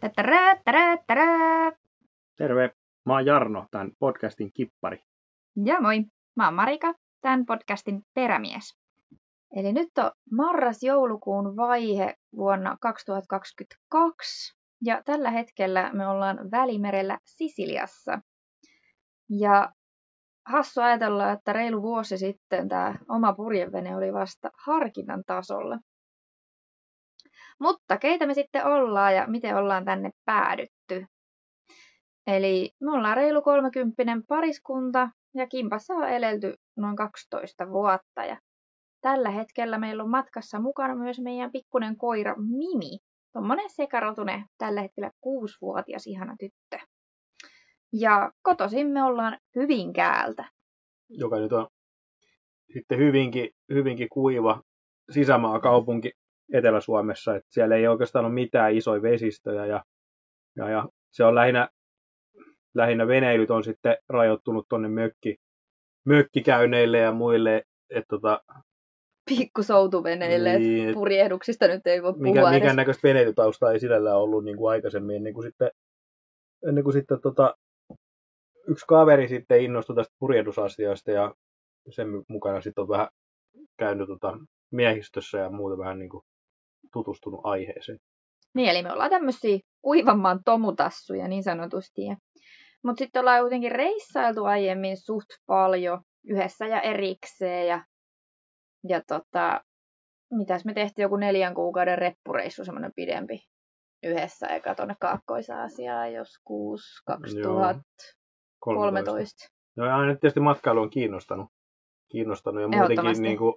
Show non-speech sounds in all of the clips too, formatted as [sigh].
Tätärää, tärää, tärää. Terve, mä oon Jarno, tämän podcastin kippari. Ja moi, mä oon Marika, tämän podcastin perämies. Eli nyt on marras-joulukuun vaihe vuonna 2022 ja tällä hetkellä me ollaan Välimerellä Sisiliassa. Ja hassu ajatella, että reilu vuosi sitten tämä oma purjevene oli vasta harkinnan tasolla. Mutta keitä me sitten ollaan ja miten ollaan tänne päädytty? Eli me ollaan reilu 30 pariskunta ja kimpassa on elelty noin 12 vuotta. Ja tällä hetkellä meillä on matkassa mukana myös meidän pikkunen koira Mimi. Tuommoinen sekarotune, tällä hetkellä kuusivuotias ihana tyttö. Ja kotoisin me ollaan Hyvinkäältä. Joka nyt on sitten hyvinkin, hyvinkin kuiva sisämaakaupunki Etelä-Suomessa. Että siellä ei oikeastaan ole mitään isoja vesistöjä ja, ja, ja se on lähinnä, lähinnä veneilyt on sitten rajoittunut tuonne mökki, mökkikäyneille ja muille. Et tota, Pikkusoutuveneille, niin, purjehduksista nyt ei voi puhua mikä, Mikä näköistä veneilytausta ei sillä ollut niin kuin aikaisemmin, ennen kuin sitten, ennen kuin sitten tota, yksi kaveri sitten innostui tästä purjehdusasiasta ja sen mukana sitten on vähän käynyt tota miehistössä ja muuta vähän niin kuin tutustunut aiheeseen. Niin, eli me ollaan tämmöisiä kuivamman tomutassuja niin sanotusti. Mutta sitten ollaan kuitenkin reissailtu aiemmin suht paljon yhdessä ja erikseen. Ja, ja tota, mitäs me tehtiin joku neljän kuukauden reppureissu, semmoinen pidempi yhdessä, eikä tuonne Kaakkois-Aasiaan joskus 2013. No ja aina tietysti matkailu on kiinnostanut, kiinnostanut ja muutenkin niin kuin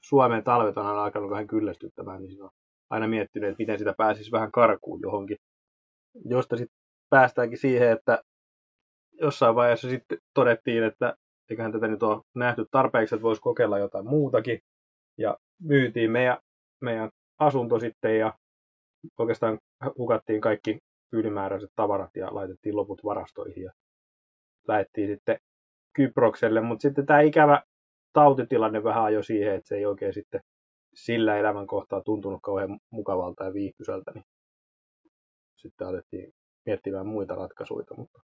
Suomen talvet on alkanut vähän kyllästyttämään, niin on aina miettinyt, että miten sitä pääsisi vähän karkuun johonkin. Josta sitten päästäänkin siihen, että jossain vaiheessa sitten todettiin, että eiköhän tätä nyt ole nähty tarpeeksi, että voisi kokeilla jotain muutakin. Ja myytiin meidän, meidän asunto sitten ja oikeastaan hukattiin kaikki ylimääräiset tavarat ja laitettiin loput varastoihin ja lähdettiin sitten Kyprokselle. Mutta sitten tämä ikävä tautitilanne vähän ajoi siihen, että se ei oikein sitten sillä elämän kohtaa tuntunut kauhean mukavalta ja viihtysältä, niin sitten alettiin miettimään muita ratkaisuja. Mutta...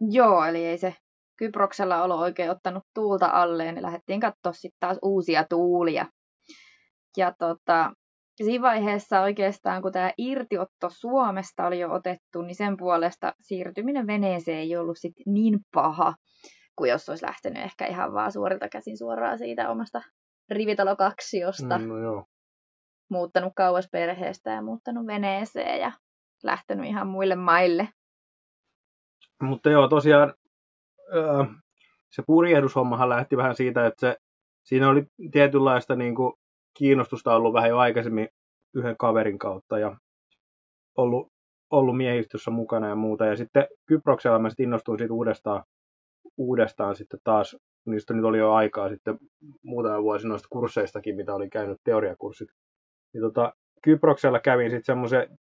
Joo, eli ei se Kyproksella olo oikein ottanut tuulta alleen, niin lähdettiin katsoa sitten taas uusia tuulia. Ja tota, siinä vaiheessa oikeastaan, kun tämä irtiotto Suomesta oli jo otettu, niin sen puolesta siirtyminen veneeseen ei ollut sit niin paha kuin jos olisi lähtenyt ehkä ihan vaan suorilta käsin suoraan siitä omasta rivitalokaksiosta. Mm, no joo. Muuttanut kauas perheestä ja muuttanut veneeseen ja lähtenyt ihan muille maille. Mutta joo, tosiaan se purjehdushommahan lähti vähän siitä, että se, siinä oli tietynlaista niin kuin, kiinnostusta ollut vähän jo aikaisemmin yhden kaverin kautta ja ollut, ollut miehistössä mukana ja muuta. Ja sitten Kyproksella mä sitten innostuin siitä uudestaan uudestaan sitten taas, niistä nyt oli jo aikaa sitten muutama vuosi noista kursseistakin, mitä oli käynyt teoriakurssit. Niin tota, Kyproksella kävin sitten semmoisen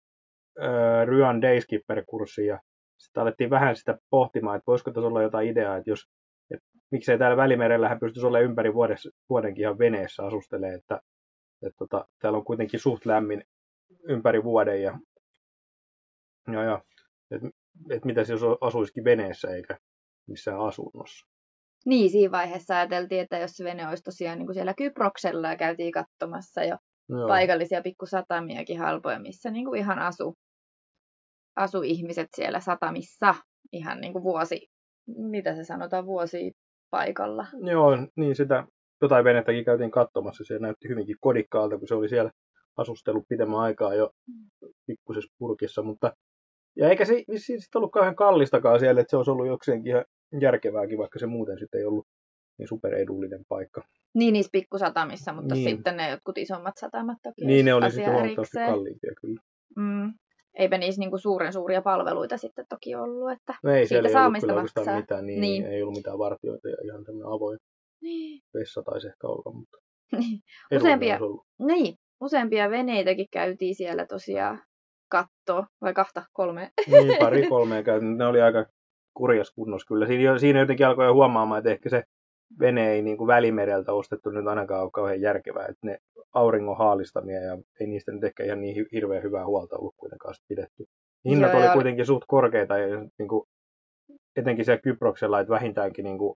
Ryan Dayskipper-kurssin ja sitten alettiin vähän sitä pohtimaan, että voisiko tässä olla jotain ideaa, että jos että miksei täällä Välimerellähän pystyisi olemaan ympäri vuodessa, vuodenkin ihan veneessä asustelee, että, että tota, täällä on kuitenkin suht lämmin ympäri vuoden ja, ja, ja että et mitä jos asuisikin veneessä eikä missään asunnossa. Niin, siinä vaiheessa ajateltiin, että jos se vene olisi tosiaan niin kuin siellä Kyproksella ja käytiin katsomassa jo Joo. paikallisia pikkusatamiakin halpoja, missä niin kuin ihan asu, asu ihmiset siellä satamissa ihan niin kuin vuosi, mitä se sanotaan, vuosi paikalla. Joo, niin sitä jotain venettäkin käytiin katsomassa. Se näytti hyvinkin kodikkaalta, kun se oli siellä asustellut pidemmän aikaa jo pikkusessa purkissa, mutta ja eikä se vissiin sitten ollut kauhean kallistakaan siellä, että se olisi ollut jokseenkin ihan järkevääkin, vaikka se muuten sitten ei ollut niin superedullinen paikka. Niin niissä pikkusatamissa, mutta niin. sitten ne jotkut isommat satamat toki Niin ne oli sitten huomattavasti kalliimpia kyllä. Mm. Eipä niissä niinku suuren suuria palveluita sitten toki ollut, että no ei, siitä saa mistä maksaa. Mitään, niin, niin. Ei ollut mitään vartioita ja ihan tämmöinen avoin niin. vessa taisi ehkä olla, mutta [laughs] niin. useampia, niin, useampia veneitäkin käytiin siellä tosiaan kattoa, vai kahta, kolme? Niin, pari [laughs] kolmea käytin. Ne oli aika kurjas kunnossa kyllä. Siinä, siinä jotenkin alkoi jo huomaamaan, että ehkä se vene ei niin kuin välimereltä ostettu nyt ainakaan ole kauhean järkevää. Että ne auringon haalistamia ja ei niistä nyt ehkä ihan niin hirveän hyvää huolta ollut kuitenkaan pidetty. Hinnat Joo, oli ja- kuitenkin suht korkeita, ja niin kuin, etenkin siellä Kyproksella, että vähintäänkin, niin kuin,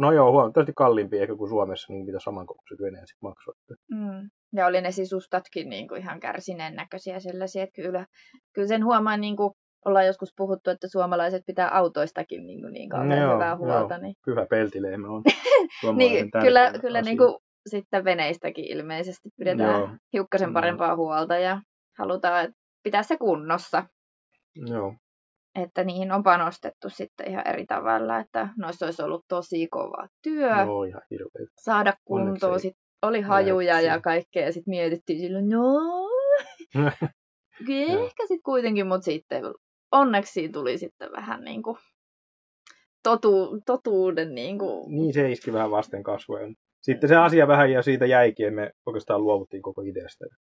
no joo, huomattavasti kalliimpia ehkä kuin Suomessa, niin mitä samankokoiset veneet sitten maksoi. Mm. Ja oli ne sisustatkin niin kuin ihan kärsineen näköisiä sellaisia, että kyllä, kyllä sen huomaa, niin kuin ollaan joskus puhuttu, että suomalaiset pitää autoistakin niin, kuin niin kauhean Joo, hyvää huolta. joo. Niin, Pyhä peltilehmä on [laughs] niin kyllä, kyllä asia. niin kuin, sitten veneistäkin ilmeisesti pidetään Joo. hiukkasen Mm. parempaa huolta ja halutaan että pitää se kunnossa. Joo, Että niihin on panostettu sitten ihan eri tavalla, että noissa olisi ollut tosi kova työ. joo, ihan hirveä. saada kuntoon. Sit oli hajuja ja kaikkea ja sitten mietittiin silloin, no [laughs] ehkä sitten kuitenkin, mutta sitten onneksi tuli sitten vähän niin kuin totu, totuuden niin kuin, niin se iski vähän vasten kasvoja. Sitten se asia vähän ja siitä jäikin, ja me oikeastaan luovuttiin koko ideasta ja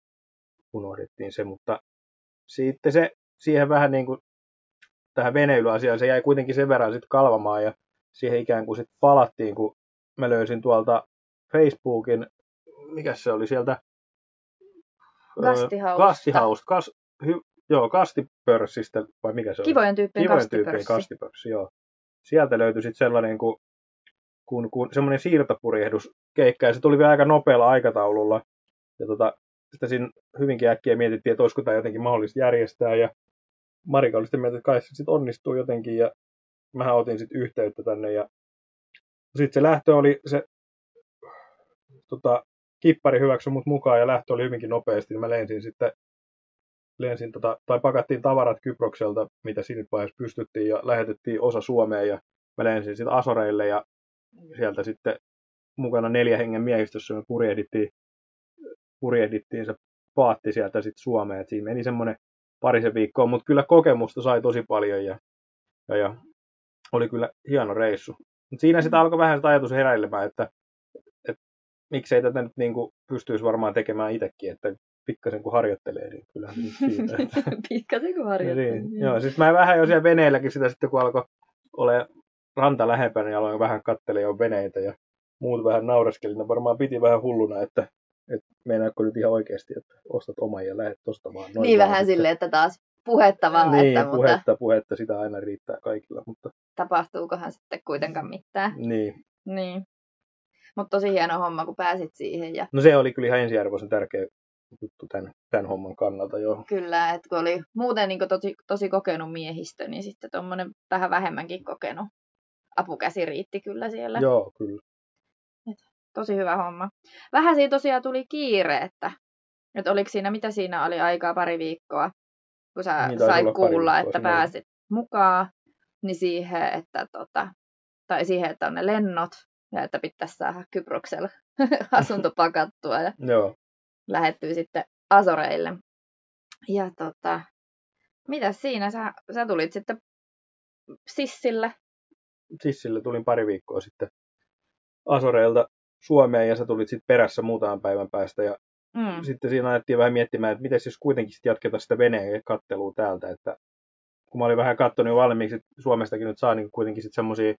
unohdettiin se, mutta sitten se siihen vähän niin kuin tähän veneilyasiaan, se jäi kuitenkin sen verran sitten kalvamaan ja siihen ikään kuin sitten palattiin, kun mä löysin tuolta Facebookin, mikä se oli sieltä? Gastihausta. Gastihausta. Kas, hy, joo, kastipörssistä, vai mikä se oli? kivojen tyyppien Kivojen tyyppien kastipörssi. kastipörssi, joo. Sieltä löytyi sitten sellainen kuin, kun, kun semmoinen siirtopurjehduskeikka, ja se tuli vielä aika nopealla aikataululla. Ja tota, sitten siinä hyvinkin äkkiä mietittiin, että olisiko tämä jotenkin mahdollista järjestää, ja Marika oli sitten mieltä, että kai se sitten onnistuu jotenkin, ja mähän otin sitten yhteyttä tänne, ja sitten se lähtö oli se, tota, kippari hyväksyi mut mukaan, ja lähtö oli hyvinkin nopeasti, niin mä lensin sitten lensin tota, tai pakattiin tavarat Kyprokselta, mitä siinä vaiheessa pystyttiin, ja lähetettiin osa Suomeen, ja mä lensin sitten Asoreille, ja sieltä sitten mukana neljä hengen miehistössä me purjehdittiin, purjehdittiin se paatti sieltä sitten Suomeen, että siinä meni semmoinen parisen viikkoa, mutta kyllä kokemusta sai tosi paljon, ja, ja, ja oli kyllä hieno reissu. Mutta siinä sitten alkoi vähän sitä ajatus heräilemään, että, että miksei tätä nyt niin kuin pystyisi varmaan tekemään itsekin, että pikkasen kun harjoittelee, niin kyllä siitä. [laughs] Pikkasen kun harjoittelin. niin, joo, siis mä vähän jo siellä veneelläkin sitä sitten, kun alkoi ole ranta lähempänä, niin aloin vähän katsella jo veneitä ja muut vähän naureskelin. Ne varmaan piti vähän hulluna, että, että meinaatko nyt ihan oikeasti, että ostat oman ja lähdet ostamaan. Noin Niin vähän silleen, että taas puhetta vaan, Niin, että, mutta puhetta, puhetta, sitä aina riittää kaikilla, mutta tapahtuukohan sitten kuitenkaan mitään. niin. Niin. Mutta tosi hieno homma, kun pääsit siihen ja No se oli kyllä ihan ensiarvoisen tärkeä juttu tämän, tämän homman kannalta, joo. kyllä, että kun oli muuten niin tosi, tosi kokenut miehistö, niin sitten tuommoinen vähän vähemmänkin kokenut apukäsi riitti kyllä siellä. Joo, kyllä. Tosi hyvä homma. Vähän siinä tosiaan tuli kiire, että, että oliko siinä, mitä siinä oli aikaa pari viikkoa, kun sä Niin, taisi sai olla pari kuulla, että oli. pääsit mukaan, niin siihen, että tota, tai siihen, että on ne lennot ja että pitäisi saada Kyproksella [laughs] asunto pakattua ja Joo. Lähettyy sitten Asoreille. Ja tota, mitä siinä? Sä, sä tulit sitten sissillä. Sissille tulin pari viikkoa sitten Asoreilta Suomeen ja sä tulit sitten perässä muutaman päivän päästä ja Mm. sitten siinä alettiin vähän miettimään, että miten jos kuitenkin sit jatketaan sitä veneen kattelua täältä, että kun mä olin vähän katsonut jo valmiiksi, että Suomestakin nyt saa niin kuitenkin sitten semmoisia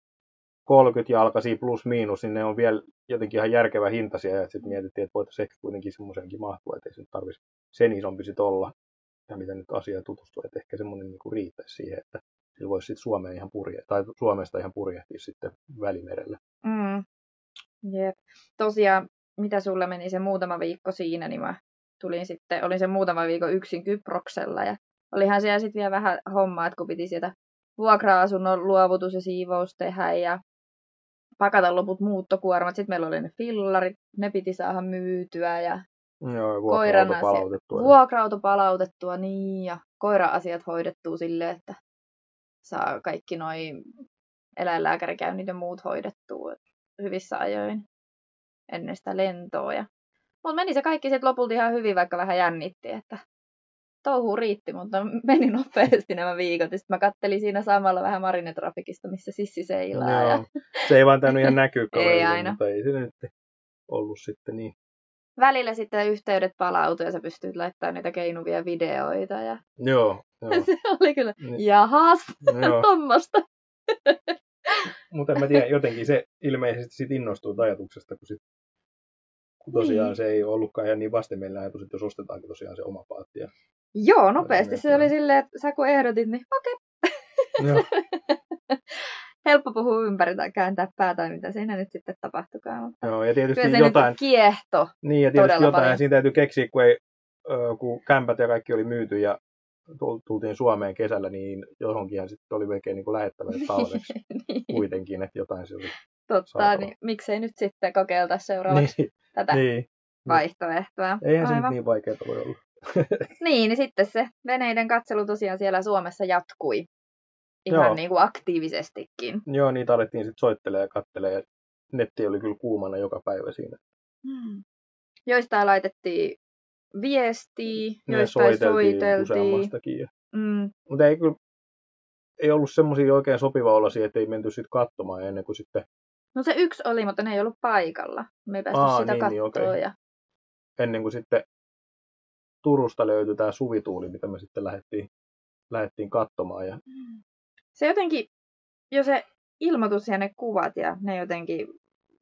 30 jalkaisia plus miinus, niin ne on vielä jotenkin ihan järkevä hintaisia, ja sitten mietittiin, että voitaisiin ehkä kuitenkin semmoisenkin mahtua, että ei se tarvitsisi sen isompi sit olla, ja mitä nyt asiaan tutustua, että ehkä semmoinen niin riittäisi siihen, että sillä voisi sitten Suomeen ihan purje, tai Suomesta ihan purjehtia sitten Välimerelle. Mm. Jep. Tosiaan, mitä sulla meni se muutama viikko siinä, niin mä tulin sitten, olin sen muutama viikon yksin Kyproksella ja olihan siellä sitten vielä vähän hommaa, että kun piti sieltä vuokra-asunnon luovutus ja siivous tehdä ja pakata loput muuttokuormat. Sitten meillä oli ne fillarit, ne piti saada myytyä ja Joo, Koiran palautettua. vuokra-auto palautettua niin ja koira-asiat hoidettua silleen, että saa kaikki noin eläinlääkärikäynnit ja muut hoidettua hyvissä ajoin ennen sitä lentoa. Ja... Mutta meni se kaikki sitten lopulta ihan hyvin, vaikka vähän jännitti, että touhu riitti, mutta meni nopeasti nämä viikot. Ja sitten mä kattelin siinä samalla vähän marinetrafikista, missä sissi seilaa. Ja Joo. Se ei vaan tainnut ihan näkyä [laughs] kaverille, aina. mutta ei se nyt ollut sitten niin. välillä sitten yhteydet palautui ja sä pystyt laittamaan niitä keinuvia videoita. Ja Joo, [laughs] joo. se oli kyllä, Niin. jahas, joo. tuommoista. [laughs] Mutta en mä tiedä, jotenkin se ilmeisesti sit innostuu ajatuksesta, kun, sit, kun tosiaan Niin. se ei ollutkaan ihan niin vastenmielinen ajatus, että jos ostetaankin tosiaan se oma paatti. Ja Joo, nopeasti. Se oli silleen, että sä kun ehdotit, niin okei. Joo. [laughs] Helppo puhua ympäri tai kääntää päätä, tai mitä siinä nyt sitten tapahtukaan. Mutta Joo, ja tietysti kyllä se jotain, nyt kiehto. niin, ja tietysti jotain paljon. siinä täytyy keksiä, kun, ei, kun kämpät ja kaikki oli myyty ja tul- tultiin Suomeen kesällä, niin johonkinhan sitten oli melkein niin lähettävä [laughs] talveksi niin, kuitenkin, että jotain se oli. totta, saatava. niin miksei nyt sitten kokeilta seuraavaksi Niin, tätä niin. vaihtoehtoa. Eihän se nyt Aivan. niin vaikeaa voi olla. [laughs] Niin, niin sitten se veneiden katselu tosiaan siellä Suomessa jatkui. Ihan Joo. niin kuin aktiivisestikin. Joo, niitä alettiin sitten soittelee ja kattelee, ja netti oli kyllä kuumana joka päivä siinä. Hmm. Joistain laitettiin viestiä, Ne joistain soiteltiin. Ja... Mm, Mutta ei kyllä ei ollut semmoisia oikein sopiva olosia, että ei menty sitten katsomaan ennen kuin sitten No se yksi oli, mutta ne ei ollut paikalla. Me ei päästy Aa, sitä niin, niin, kattoon. okei. ja... ennen kuin sitten Turusta löytyi tämä suvituuli, mitä me sitten lähdettiin, lähdettiin katsomaan. Ja, Se jotenkin, jo se ilmoitus ja ne kuvat ja ne jotenkin,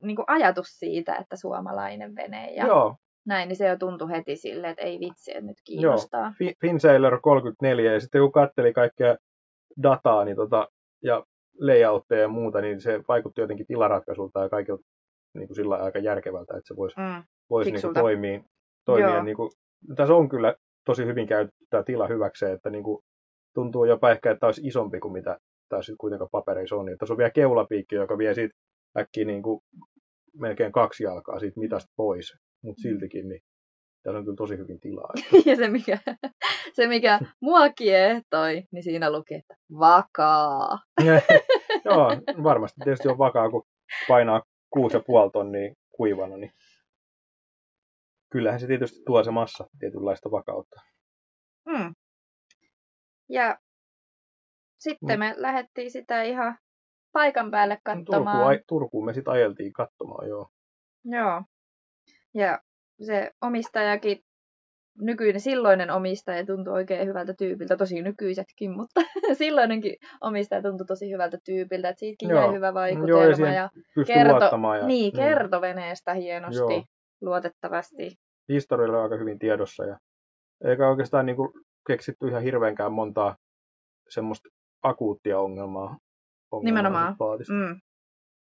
niin kuin ajatus siitä, että suomalainen vene ja Joo, näin, niin se jo tuntui heti silleen, että ei vitsi, että nyt kiinnostaa. Fi- Finsailor 34, ja sitten kun katteli kaikkea dataa niin tota, ja layoutteja ja muuta, niin se vaikutti jotenkin tilaratkaisuilta ja kaikilta niin kuin sillä aika järkevältä, että se voisi Mm. voisi niin kuin toimia, toimia Joo. niin kuin, tässä on kyllä tosi hyvin käytetty tämä tila hyväkseen, että niin kuin, tuntuu jopa ehkä, että olisi isompi kuin mitä sitten kuitenkaan papereissa on. Niin tässä on vielä keulapiikki, joka vie siitä äkkiä niin kuin, melkein kaksi jalkaa siitä mitasta pois, mutta siltikin niin tässä on kyllä tosi hyvin tilaa. [laughs] Ja se mikä, se, mikä mua kiehtoi, niin siinä luki, että vakaa. [laughs] Joo, varmasti tietysti on vakaa, kun painaa 6,5 tonnia kuivana, niin kyllähän se tietysti tuo se massa tietynlaista vakautta. Mm. Ja sitten Mm. me lähdettiin sitä ihan paikan päälle katsomaan. Turkuun, Turkuun me sitten ajeltiin katsomaan, joo. Joo. Ja se omistajakin, nykyinen, silloinen omistaja tuntui oikein hyvältä tyypiltä, tosi nykyisetkin, mutta [laughs] silloinenkin omistaja tuntui tosi hyvältä tyypiltä, että siitäkin Joo. jäi hyvä Joo, ja vaikutelma siihen ja Pystyi kerto. Ja, niin, kertoi veneestä hienosti, Joo. luotettavasti. Historialla on aika hyvin tiedossa. Ja, eikä oikeastaan niin kuin, keksitty ihan hirveänkään montaa semmoista akuuttia ongelmaa. ongelmaa Nimenomaan. Mm.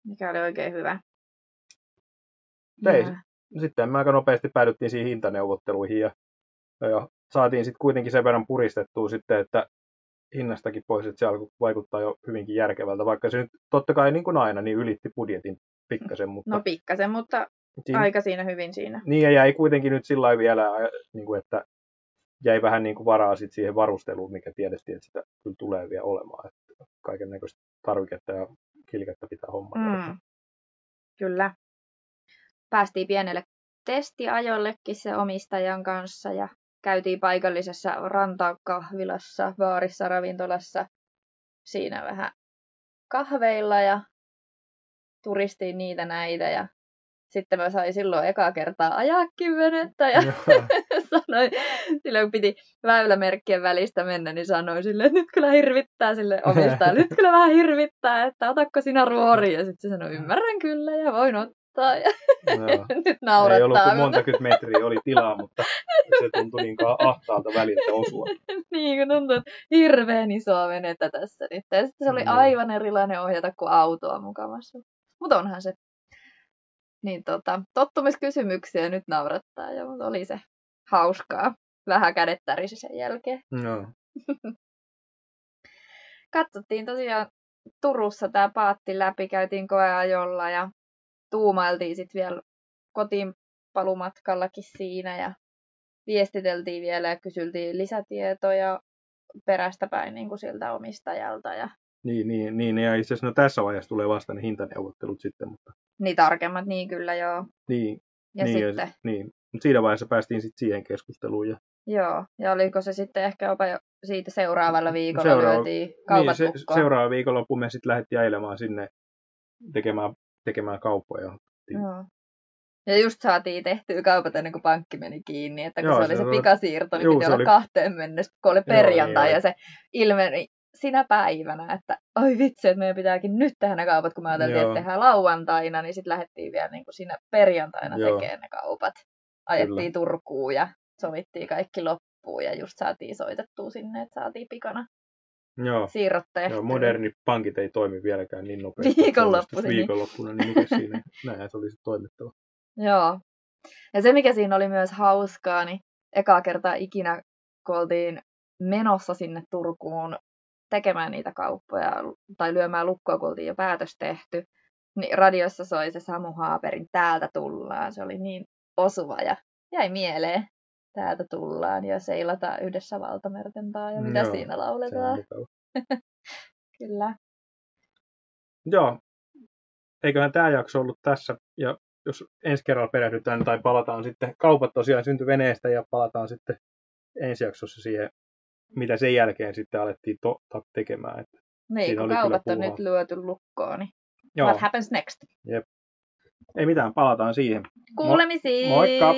Mikä oli oikein hyvä. Ei, Sitten me aika nopeasti päädyttiin siihen hintaneuvotteluihin ja, ja saatiin sitten kuitenkin sen verran puristettua sitten, että hinnastakin pois, että se alkoi vaikuttaa jo hyvinkin järkevältä, vaikka se nyt totta kai niin kuin aina niin ylitti budjetin pikkasen, mutta No pikkasen, mutta siinä, aika siinä hyvin siinä. niin ja jäi kuitenkin nyt sillä vielä, niin kuin, että jäi vähän niin kuin varaa sit siihen varusteluun, mikä tiedettiin, että sitä kyllä tulee vielä olemaan, että kaiken näköistä tarviketta ja kilkettä pitää hommata. Mm. Kyllä. Päästiin pienelle testiajollekin se omistajan kanssa ja käytiin paikallisessa rantakahvilassa, baarissa, ravintolassa siinä vähän kahveilla ja turistiin niitä näitä ja sitten mä sain silloin ekaa kertaa ajaakin venettä ja [laughs] sanoin, silloin kun piti väylämerkkien välistä mennä, niin sanoin silleen, että nyt kyllä hirvittää sille omistajalle, nyt kyllä vähän hirvittää, että otatko sinä ruori? Ja sitten se sanoi, ymmärrän kyllä ja voin ottaa. Ja [laughs] nyt Ei ollut naurattaa. kuin monta metriä oli tilaa, mutta se tuntui niin kuin ahtaalta väliltä osua. [laughs] niin kun tuntuu, että hirveän isoa venettä tässä. Ja sitten se oli aivan erilainen ohjata kuin autoa mukavassa. Mutta onhan se. Niin tota, tottumiskysymyksiä nyt naurattaa ja mutta oli se hauskaa. Vähän kädet tärisi sen jälkeen. Joo. [laughs] Katsottiin tosiaan Turussa tämä paatti läpi, käytiin koeajolla ja tuumailtiin sitten vielä kotiin palumatkallakin siinä ja viestiteltiin vielä ja kysyiltiin lisätietoja perästä päin niin kuin siltä omistajalta ja Niin, niin, niin, ja itse asiassa no tässä vaiheessa tulee vasta ne hintaneuvottelut sitten, mutta niin tarkemmat, niin kyllä joo. niin, Ja niin, sitten, ja, niin. Mutta siinä vaiheessa päästiin sitten siihen keskusteluun. Ja, joo, ja oliko se sitten ehkä jopa jo siitä seuraavalla viikolla Seuraava- lyötiin kaupat niin, se, seuraava viikonloppu me sitten lähdettiin ajelemaan sinne tekemään, tekemään kauppoja. Joo. Ja just saatiin tehtyä kaupat ennen kuin pankki meni kiinni, että kun Joo, se oli se se pikasiirto, niin Juu, piti olla oli- kahteen mennessä, kun oli Joo, perjantai, niin ja se ilmeni sinä päivänä, että oi vitsi, että meidän pitääkin nyt tehdä ne kaupat, kun me ajateltiin, Joo. että tehdään lauantaina, niin sitten lähdettiin vielä niin kuin siinä perjantaina Joo. tekemään ne kaupat. Ajettiin Kyllä. Turkuun ja sovittiin kaikki loppuun ja just saatiin soitettua sinne, että saatiin pikana Joo. siirrot tehtyä. Joo, moderni pankit ei toimi vieläkään niin nopeasti. Viikonloppuisin, niin. Viikonloppuna, niin mikä siinä? Näinhän se olisi toimittava. Joo. Ja se, mikä siinä oli myös hauskaa, niin ekaa kertaa ikinä, kun oltiin menossa sinne Turkuun tekemään niitä kauppoja tai lyömään lukkoa, kun oltiin jo päätös tehty, niin radiossa soi se Samu Haaperin Täältä tullaan. Se oli niin osuva ja jäi mieleen. Täältä tullaan ja seilataan yhdessä valtamerten ja mitä Joo, siinä lauletaan. [laughs] Kyllä. Joo. Eiköhän tämä jakso ollut tässä. Ja jos ensi kerralla perehdytään tai palataan sitten, kaupat tosiaan syntyi veneestä ja palataan sitten ensi jaksossa siihen, mitä sen jälkeen sitten alettiin to- to- tekemään. Että, Niin, kun kaupat on nyt lyöty lukkoon, niin joo, what happens next? ei mitään, palataan siihen. Kuulemisiin! moikka!